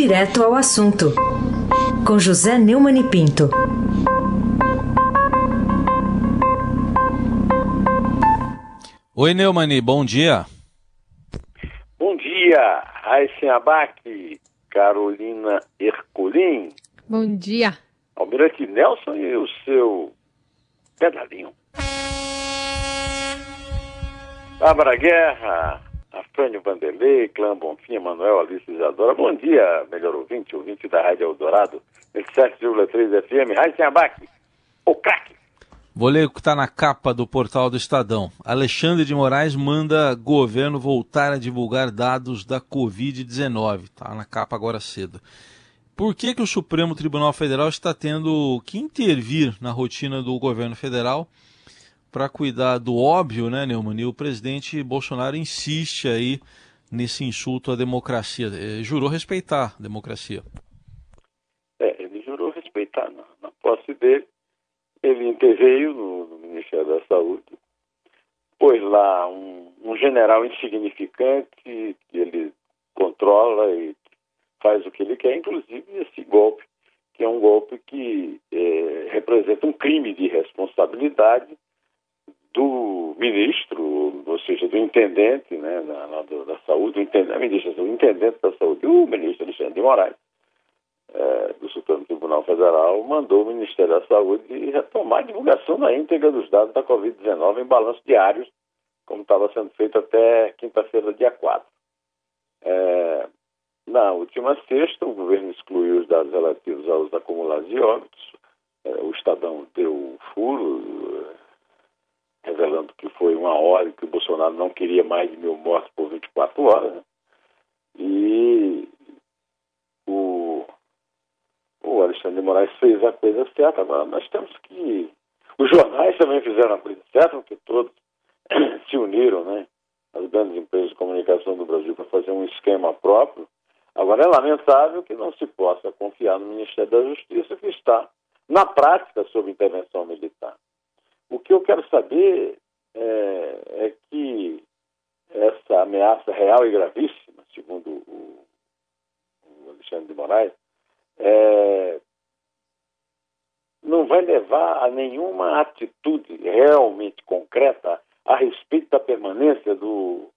Direto ao assunto, com José Neumann e Pinto. Oi, Neumani, bom dia. Bom dia, Raíssen Abac, Carolina Herculin. Bom dia. Almirante Nelson e o seu pedalinho. Bárbara Guerra, Afrânio Vanderlei, Clã Bonfim, Manuel Alice Isadora. Bom dia, melhor ouvinte, ouvinte da Rádio Eldorado, 27,3 FM. Raíssen Abac, o craque. Vou ler o que está na capa do portal do Estadão. Alexandre de Moraes manda governo voltar a divulgar dados da Covid-19. Está na capa agora cedo. Por que, que o Supremo Tribunal Federal está tendo que intervir na rotina do governo federal para cuidar do óbvio, né, Neumann? E o presidente Bolsonaro insiste aí nesse insulto à democracia. Ele jurou respeitar a democracia. É, ele jurou respeitar na, na posse dele. Ele interveio no, no, Ministério da Saúde, pôs lá um, um general insignificante que ele controla e faz o que ele quer, inclusive esse golpe, que é um golpe que é, representa um crime de responsabilidade do ministro, ou seja, do intendente né, da, da, da saúde, do intendente, do intendente da saúde, o ministro Alexandre de Moraes, é, do Supremo Tribunal Federal, mandou o Ministério da Saúde retomar a divulgação da íntegra dos dados da Covid-19 em balanços diários, como estava sendo feito até quinta-feira, dia 4. É, na última sexta, o governo excluiu os dados relativos aos acumulados de óbitos. É, o Estadão deu furo, é, revelando que foi uma hora que o Bolsonaro não queria mais de mil mortes por 24 horas. Né? E o, o Alexandre de Moraes fez a coisa certa. Agora nós temos que. Os jornais também fizeram a coisa certa, porque todos se uniram, né? As grandes empresas de comunicação do Brasil para fazer um esquema próprio Agora, é lamentável que não se possa confiar no Ministério da Justiça, que está, na prática, sob intervenção militar. O que eu quero saber é, é que essa ameaça real e gravíssima, segundo o, o Alexandre de Moraes, é, não vai levar a nenhuma atitude realmente concreta a respeito da permanência do,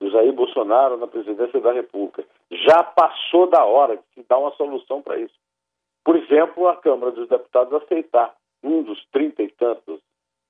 do Jair Bolsonaro na presidência da República. Já passou da hora de se dar uma solução para isso. Por exemplo, a Câmara dos Deputados aceitar um dos trinta e tantos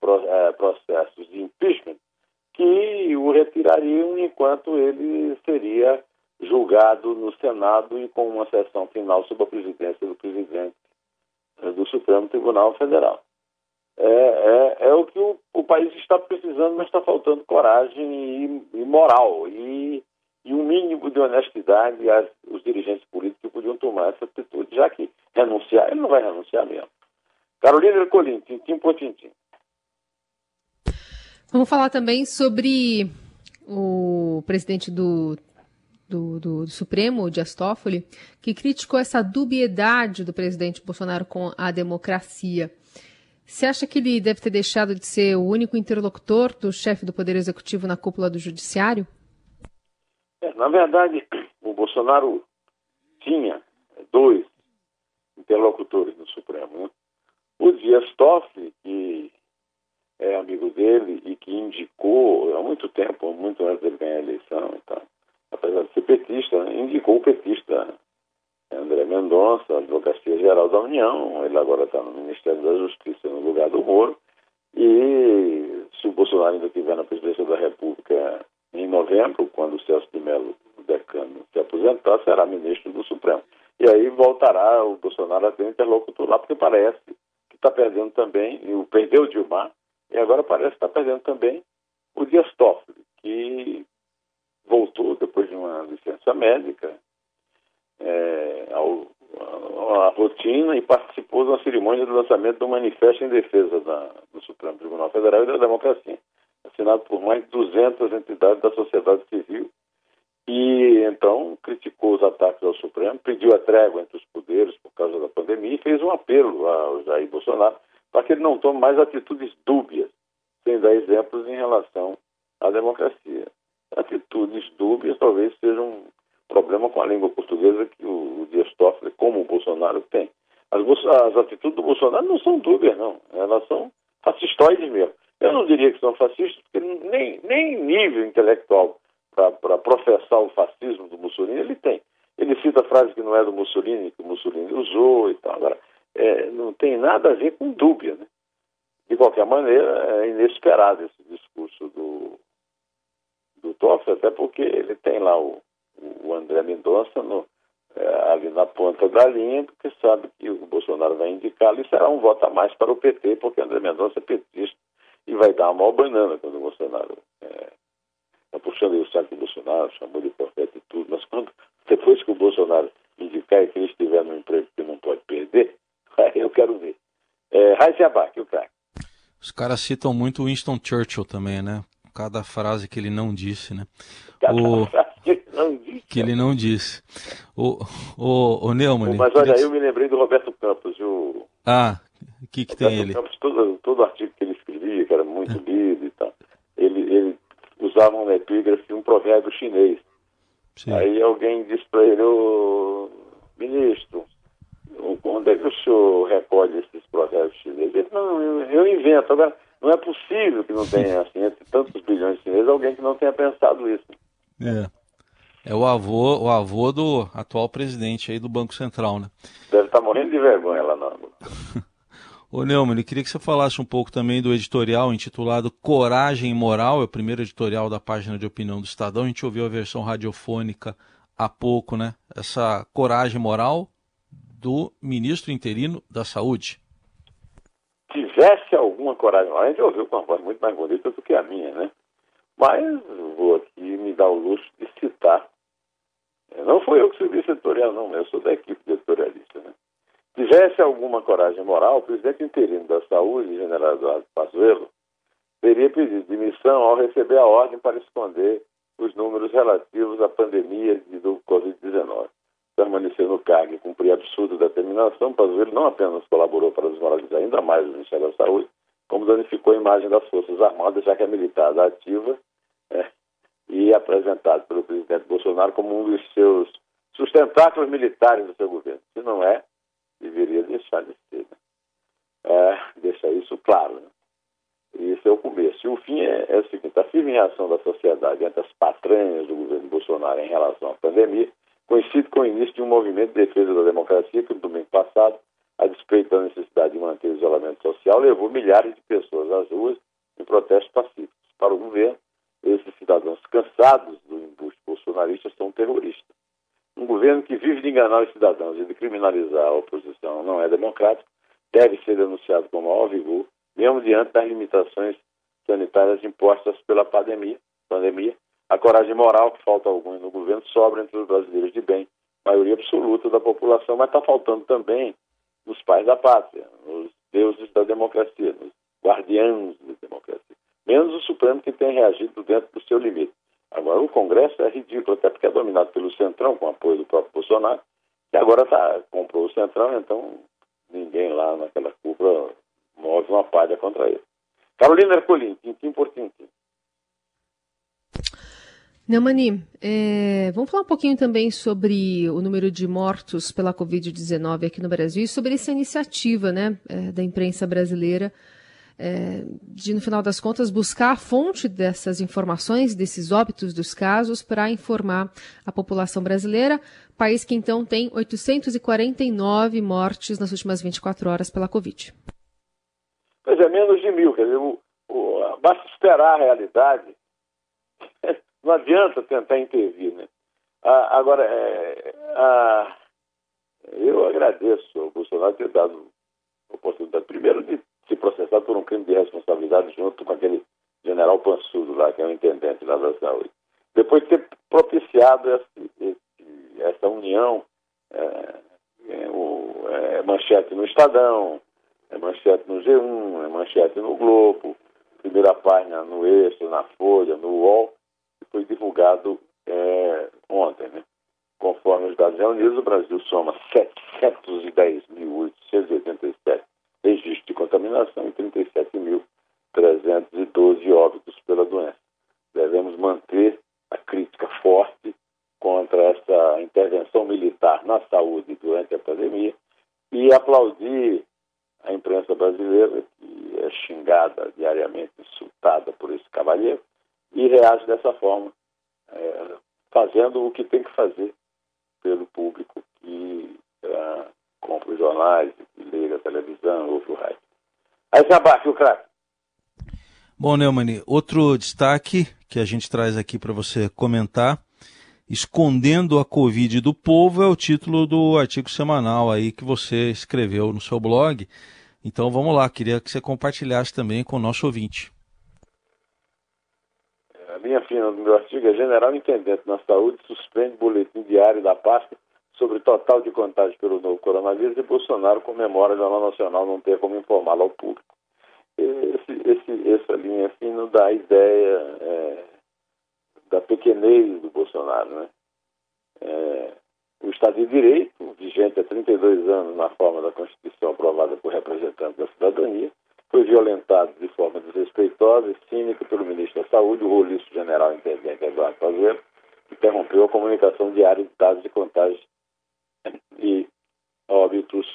processos de impeachment que o retirariam enquanto ele seria julgado no Senado e com uma sessão final sob a presidência do presidente é, do Supremo Tribunal Federal é, é, é o que o, o, país está precisando, mas está faltando coragem e, e moral e, e, um mínimo de honestidade. Os dirigentes políticos podiam tomar essa atitude, já que renunciar, ele não vai renunciar mesmo. Carolina Ercolim, tintim por tintim. Vamos falar também sobre o presidente do, do, do, do Supremo, Dias Toffoli, que criticou essa dubiedade do presidente Bolsonaro com a democracia. Você acha que ele deve ter deixado de ser o único interlocutor do chefe do Poder Executivo na cúpula do Judiciário? É, na verdade, o Bolsonaro tinha dois interlocutores no Supremo. Né? O Dias Toffoli, que é amigo dele e que indicou há muito tempo, muito antes dele ganhar a eleição, então, apesar de ser petista, né? indicou o petista André Mendonça, Advocacia Geral da União, ele agora está no Ministério da Justiça no lugar do Moro, e se o Bolsonaro ainda estiver na presidência da República em novembro, quando o Celso de Mello, o decano, se aposentar, será ministro do Supremo. E aí voltará o Bolsonaro a ter interlocutor lá, porque parece que está perdendo também, e o perdeu o Dilma, e agora parece que está perdendo também o Dias Toffoli, que voltou depois de uma licença médica, é, ao, a, rotina e participou de uma cerimônia de lançamento do manifesto em defesa da, do Supremo Tribunal Federal e da democracia, assinado por mais de 200 entidades da sociedade civil. E então criticou os ataques ao Supremo, pediu a trégua entre os poderes por causa da pandemia e fez um apelo ao Jair Bolsonaro para que ele não tome mais atitudes dúbias, sem dar exemplos em relação à democracia. Atitudes dúbias talvez sejam problema com a língua portuguesa que o Dias Toffoli, como o Bolsonaro tem. As, as atitudes do Bolsonaro não são dúbias, não. Elas são fascistoides mesmo. Eu não diria que são fascistas, porque nem, nem nível intelectual para professar o fascismo do Mussolini ele tem. Ele cita frase que não é do Mussolini, que o Mussolini usou e tal. Agora, é, não tem nada a ver com dúbia, né? De qualquer maneira, é inesperado esse discurso do, do Toffoli, até porque ele tem lá o, o André Mendonça no, é, ali na ponta da linha, porque sabe que o Bolsonaro vai indicá-lo e será um voto a mais para o PT, porque André Mendonça é petista e vai dar uma maior banana quando o Bolsonaro está é, puxando o saco do Bolsonaro, chamou de profeta e tudo, mas quando, depois que o Bolsonaro indicar que ele estiver no emprego que não pode perder, aí eu quero ver. Heisenbach, o craque. Os caras citam muito Winston Churchill também, né? Cada frase que ele não disse, né? Cada o... frase que ele não disse. Que ele não disse. O, o, o Neumann. Mas olha, eu me lembrei do Roberto Campos. O... Ah, o que, que tem ele? Campos, todo, todo artigo que ele escrevia, que era muito lido e tal, ele, ele usava um epígrafe, um provérbio chinês. Sim. Aí alguém disse para ele, ô ministro, onde é que o senhor recolhe esses provérbios chineses? Ele, não, eu, eu invento. Agora, não é possível que não tenha, assim, entre tantos bilhões de chineses, alguém que não tenha pensado isso. É. É o avô, o avô do atual presidente aí do Banco Central, né? Deve estar tá morrendo de vergonha lá na. Ô Neumann, eu queria que você falasse um pouco também do editorial intitulado Coragem Moral, é o primeiro editorial da página de opinião do Estadão. A gente ouviu a versão radiofônica há pouco, né? Essa coragem moral do ministro interino da Saúde. Tivesse alguma coragem a gente ouviu com uma voz muito mais bonita do que a minha, né? Mas vou aqui me dar o luxo de citar não foi eu que subi editorial, não, eu sou da equipe editorialista. Né? Tivesse alguma coragem moral, o presidente interino da Saúde, general Eduardo Pazuello, teria pedido demissão ao receber a ordem para esconder os números relativos à pandemia do Covid-19. Permanecer no cargo e cumprir absurda determinação, Pazuello não apenas colaborou para desmoralizar ainda mais o Ministério da Saúde, como danificou a imagem das Forças Armadas, já que a militar ativa é, e apresentado pelo presidente Bolsonaro como um dos seus sustentáculos militares do seu governo. Se não é, deveria deixar de ser. Né? É, deixar isso claro. Né? Esse é o começo. E o fim é, é o seguinte: a firme reação da sociedade entre as patranhas do governo Bolsonaro em relação à pandemia coincide com o início de um movimento de defesa da democracia que, no domingo passado, a despeito da necessidade de manter o isolamento social, levou milhares de pessoas às ruas em protestos pacíficos. Para o governo, esses cidadãos cansados do embuste bolsonarista são terroristas. Um governo que vive de enganar os cidadãos e de criminalizar a oposição não é democrático, deve ser denunciado com maior vigor, mesmo diante das limitações sanitárias impostas pela pandemia. pandemia. A coragem moral, que falta alguns no governo, sobra entre os brasileiros de bem, maioria absoluta da população, mas está faltando também nos pais da pátria, nos deuses da democracia, nos guardiãos da democracia menos o Supremo que tem reagido dentro do seu limite. Agora, o Congresso é ridículo, até porque é dominado pelo Centrão, com apoio do próprio Bolsonaro, que agora tá, comprou o Centrão, então ninguém lá naquela cúpula move uma palha contra ele. Carolina Ercolim, tintim por tintim. Neumani, é, vamos falar um pouquinho também sobre o número de mortos pela Covid-19 aqui no Brasil e sobre essa iniciativa né, é, da imprensa brasileira é, de, no final das contas, buscar a fonte dessas informações, desses óbitos dos casos, para informar a população brasileira, país que então tem 849 mortes nas últimas 24 horas pela Covid. Pois é, menos de mil. Quer dizer, o, o, basta esperar a realidade. Não adianta tentar intervir, né? Ah, agora, é, ah, eu agradeço ao Bolsonaro ter dado a oportunidade, primeiro, de se processado por um crime de responsabilidade junto com aquele general Pansudo lá, que é o intendente lá da saúde. Depois de ter propiciado esse, esse, essa união, é, é, o, é, manchete no Estadão, é manchete no G1, é manchete no Globo, primeira página no Extra, na Folha, no UOL, divulgado é, ontem, né? Conforme os dados reunidos, o Brasil soma 710.887 registro de contaminação e 37.312 óbitos pela doença. Devemos manter a crítica forte contra essa intervenção militar na saúde durante a pandemia e aplaudir a imprensa brasileira, que é xingada diariamente, insultada por esse cavalheiro, e reage dessa forma, fazendo o que tem que fazer pelo público que é, compra os jornais, que liga a televisão, ouve o rádio. Aí se abaixa o craque. Bom, Neumann, outro destaque que a gente traz aqui para você comentar, Escondendo a Covid do Povo é o título do artigo semanal aí que você escreveu no seu blog. Então vamos lá, queria que você compartilhasse também com o nosso ouvinte. Linha fina do meu artigo é General Intendente na Saúde suspende boletim diário da pasta sobre total de contágio pelo novo coronavírus e Bolsonaro comemora o Jornal Nacional não ter como informá-lo ao público. Esse, esse, essa linha fina dá a ideia é, da pequenez do Bolsonaro. Né? É, o Estado de Direito, vigente há 32 anos na forma da Constituição aprovada por representantes da cidadania, foi violentado de forma desrespeitosa e cínica pelo ministro da Saúde, o roliço general intendente Eduardo Pazuello, que interrompeu a comunicação diária de dados de contágio e óbitos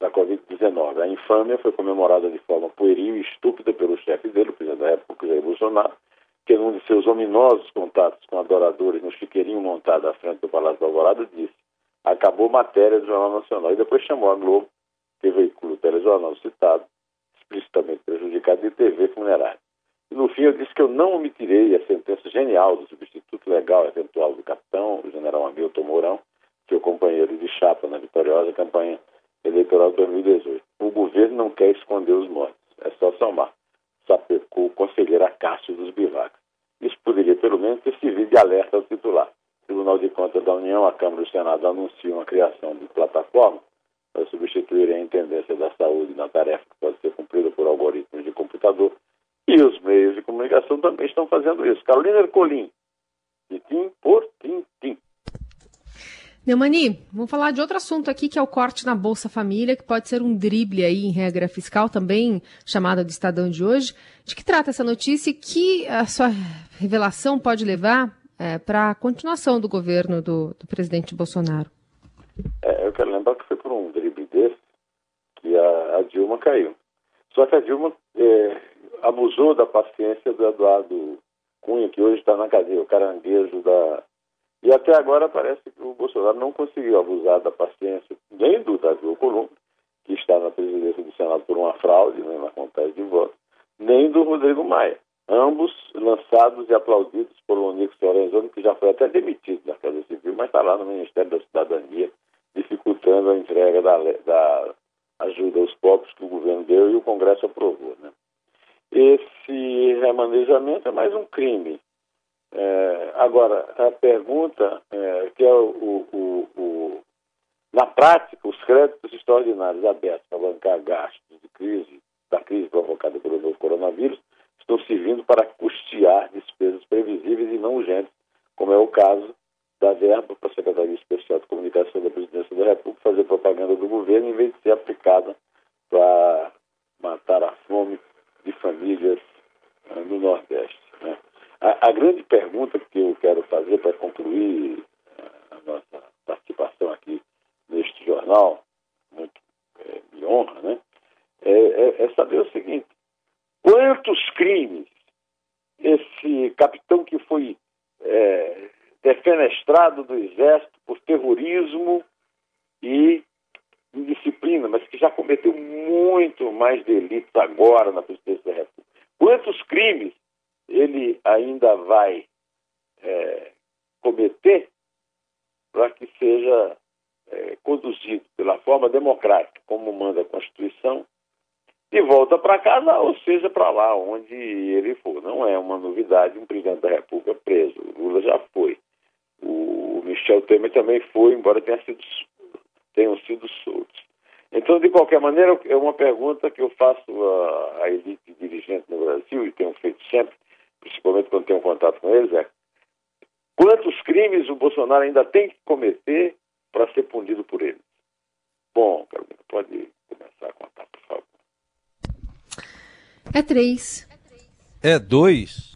da Covid-19. A infâmia foi comemorada de forma pueril e estúpida pelo chefe dele, o presidente da República, Jair Bolsonaro, que num de seus ominosos contatos com adoradores no chiqueirinho montado à frente do Palácio da Alvorada, disse acabou matéria do Jornal Nacional e depois chamou a Globo, que veicula o telejornal citado, explicitamente prejudicado, de TV funerária. E no fim eu disse que eu não omitirei a sentença genial do substituto legal eventual do capitão, o general Hamilton Mourão, seu companheiro de chapa na vitoriosa campanha eleitoral de 2018. O governo não quer esconder os mortos, é só somar. Sapecou o conselheiro Acácio dos Bivacos. Isso poderia, pelo menos, ter servido de alerta ao titular. Tribunal de Contas da União, a Câmara e o Senado anunciam a criação de plataforma para substituir a intendência da saúde na tarefa que pode por algoritmos de computador. E os meios de comunicação também estão fazendo isso. Carolina Ercolim, de tim por tim, tim. Neumani, vamos falar de outro assunto aqui, que é o corte na Bolsa Família, que pode ser um drible aí em regra fiscal, também chamada de Estadão de hoje. De que trata essa notícia e que a sua revelação pode levar é, para a continuação do governo do, do presidente Bolsonaro? É, eu quero lembrar que foi por um drible desse que a, a Dilma caiu. Só que a Dilma é, abusou da paciência do Eduardo Cunha, que hoje está na cadeia, o caranguejo da e até agora parece que o Bolsonaro não conseguiu abusar da paciência nem do Davi Alcolumbre, que está na presidência do Senado por uma fraude né, na contagem de votos, nem do Rodrigo Maia. Ambos lançados e aplaudidos por Onix Lorenzoni, que já foi até demitido da Casa Civil, mas está lá no Ministério da Cidadania, dificultando a entrega da, da ajuda aos pobres que o governo deu e o Congresso aprovou. Né? Esse remanejamento é mais um crime é, agora, a pergunta é, que é o, o, o, na prática, os créditos extraordinários abertos para bancar gastos de crise, da crise provocada pelo novo coronavírus, estão servindo para custear despesas previsíveis e não urgentes, como é o caso da verba para a Secretaria Especial de Comunicação da Presidência da República fazer propaganda do governo em vez de ser aplicada para matar a fome de famílias uh, no Nordeste. Né? A, a, grande pergunta que eu quero fazer para concluir eh, a nossa participação aqui neste jornal, muito é, me honra, né? É, é, é, saber o seguinte: quantos crimes esse capitão que foi é, defenestrado do exército por terrorismo e indisciplina, mas que já cometeu muito mais delitos agora na presidência da República. Quantos crimes ele ainda vai é, cometer para que seja é, conduzido pela forma democrática, como manda a Constituição, e volta para casa, ou seja, para lá onde ele for. Não é uma novidade um presidente da República preso. O Lula já foi. O Michel Temer também foi, embora tenha sido, tenham sido soltos. Então, de qualquer maneira, é uma pergunta que eu faço à, à elite dirigente no Brasil, e tenho feito sempre, principalmente quando tenho contato com eles, é quantos crimes o Bolsonaro ainda tem que cometer para ser punido por eles? Bom, Carolina, pode começar a contar, por favor. É três. É dois.